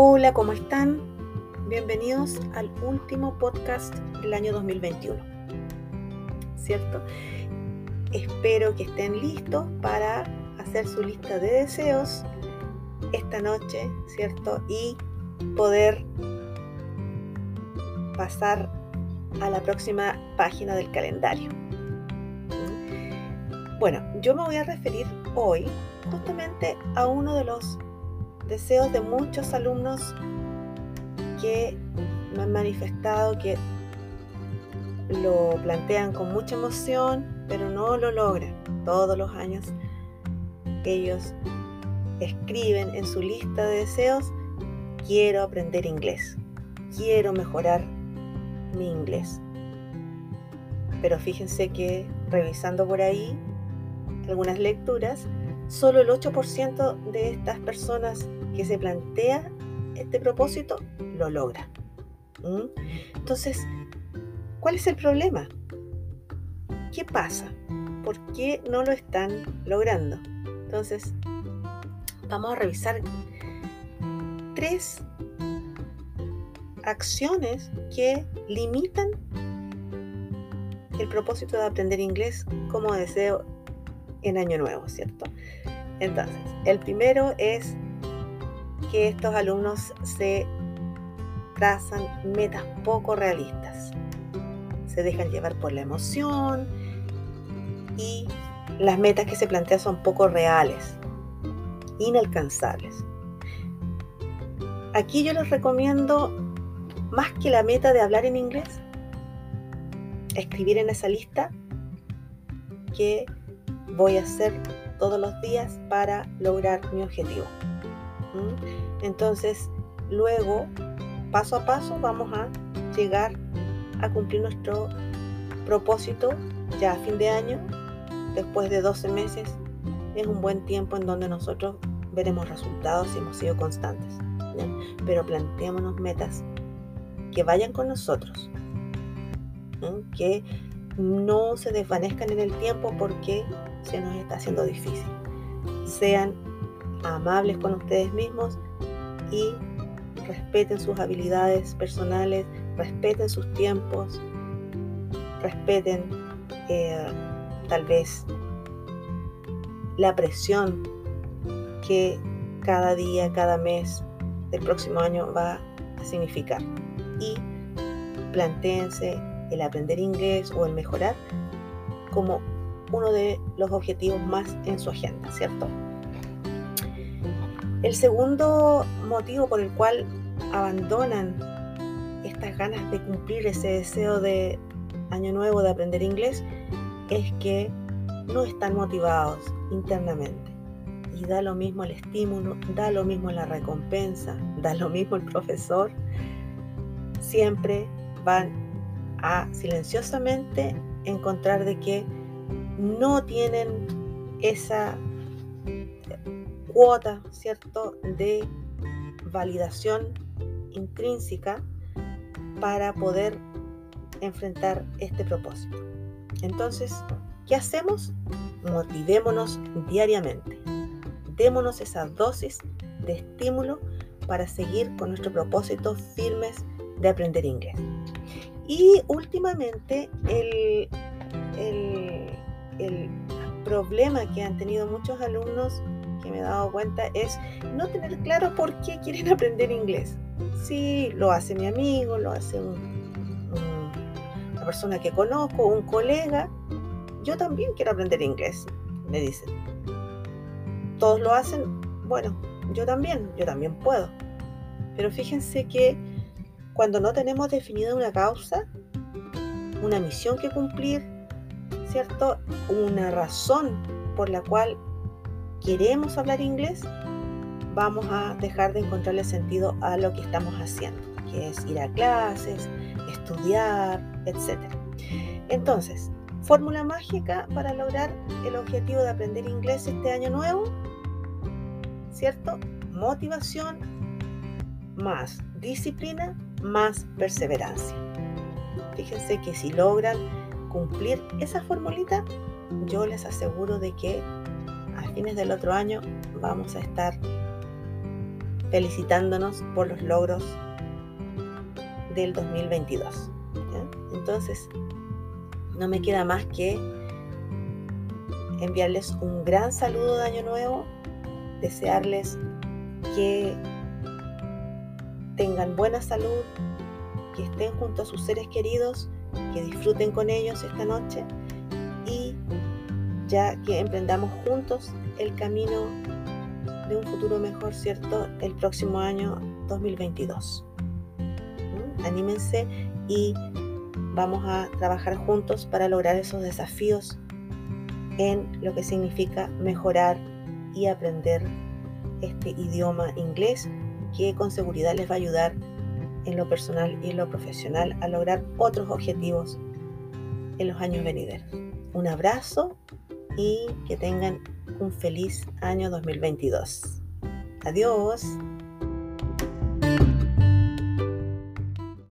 Hola, ¿cómo están? Bienvenidos al último podcast del año 2021. ¿Cierto? Espero que estén listos para hacer su lista de deseos esta noche, ¿cierto? Y poder pasar a la próxima página del calendario. Bueno, yo me voy a referir hoy justamente a uno de los deseos de muchos alumnos que me han manifestado que lo plantean con mucha emoción, pero no lo logran. Todos los años ellos escriben en su lista de deseos, quiero aprender inglés, quiero mejorar mi inglés. Pero fíjense que revisando por ahí algunas lecturas, solo el 8% de estas personas que se plantea este propósito lo logra. Entonces, ¿cuál es el problema? ¿Qué pasa? ¿Por qué no lo están logrando? Entonces, vamos a revisar tres acciones que limitan el propósito de aprender inglés como deseo en año nuevo, ¿cierto? Entonces, el primero es que estos alumnos se trazan metas poco realistas. Se dejan llevar por la emoción y las metas que se plantean son poco reales, inalcanzables. Aquí yo les recomiendo, más que la meta de hablar en inglés, escribir en esa lista que voy a hacer todos los días para lograr mi objetivo. Entonces, luego, paso a paso, vamos a llegar a cumplir nuestro propósito ya a fin de año, después de 12 meses. Es un buen tiempo en donde nosotros veremos resultados si hemos sido constantes. Pero planteémonos metas que vayan con nosotros, que no se desvanezcan en el tiempo porque se nos está haciendo difícil. Sean amables con ustedes mismos y respeten sus habilidades personales, respeten sus tiempos, respeten eh, tal vez la presión que cada día, cada mes del próximo año va a significar. Y planteense el aprender inglés o el mejorar como uno de los objetivos más en su agenda, ¿cierto? El segundo motivo por el cual abandonan estas ganas de cumplir ese deseo de año nuevo de aprender inglés es que no están motivados internamente. Y da lo mismo el estímulo, da lo mismo la recompensa, da lo mismo el profesor. Siempre van a silenciosamente encontrar de que no tienen esa cuota, ¿cierto?, de validación intrínseca para poder enfrentar este propósito. Entonces, ¿qué hacemos? Motivémonos diariamente. Démonos esa dosis de estímulo para seguir con nuestro propósito firmes de aprender inglés. Y últimamente el, el, problema que han tenido muchos alumnos que me he dado cuenta es no tener claro por qué quieren aprender inglés. Si lo hace mi amigo, lo hace una persona que conozco, un colega, yo también quiero aprender inglés, me dicen. Todos lo hacen, bueno, yo también, yo también puedo. Pero fíjense que cuando no tenemos definida una causa, una misión que cumplir, ¿cierto? Una razón por la cual queremos hablar inglés, vamos a dejar de encontrarle sentido a lo que estamos haciendo, que es ir a clases, estudiar, etc. Entonces, fórmula mágica para lograr el objetivo de aprender inglés este año nuevo, ¿cierto? Motivación más disciplina más perseverancia. Fíjense que si logran cumplir esa formulita, yo les aseguro de que a fines del otro año vamos a estar felicitándonos por los logros del 2022. Entonces, no me queda más que enviarles un gran saludo de Año Nuevo, desearles que tengan buena salud, que estén junto a sus seres queridos, que disfruten con ellos esta noche y ya que emprendamos juntos el camino de un futuro mejor, ¿cierto? El próximo año 2022. ¿Mm? Anímense y vamos a trabajar juntos para lograr esos desafíos en lo que significa mejorar y aprender este idioma inglés que con seguridad les va a ayudar en lo personal y lo profesional a lograr otros objetivos en los años venideros. Un abrazo y que tengan un feliz año 2022. Adiós.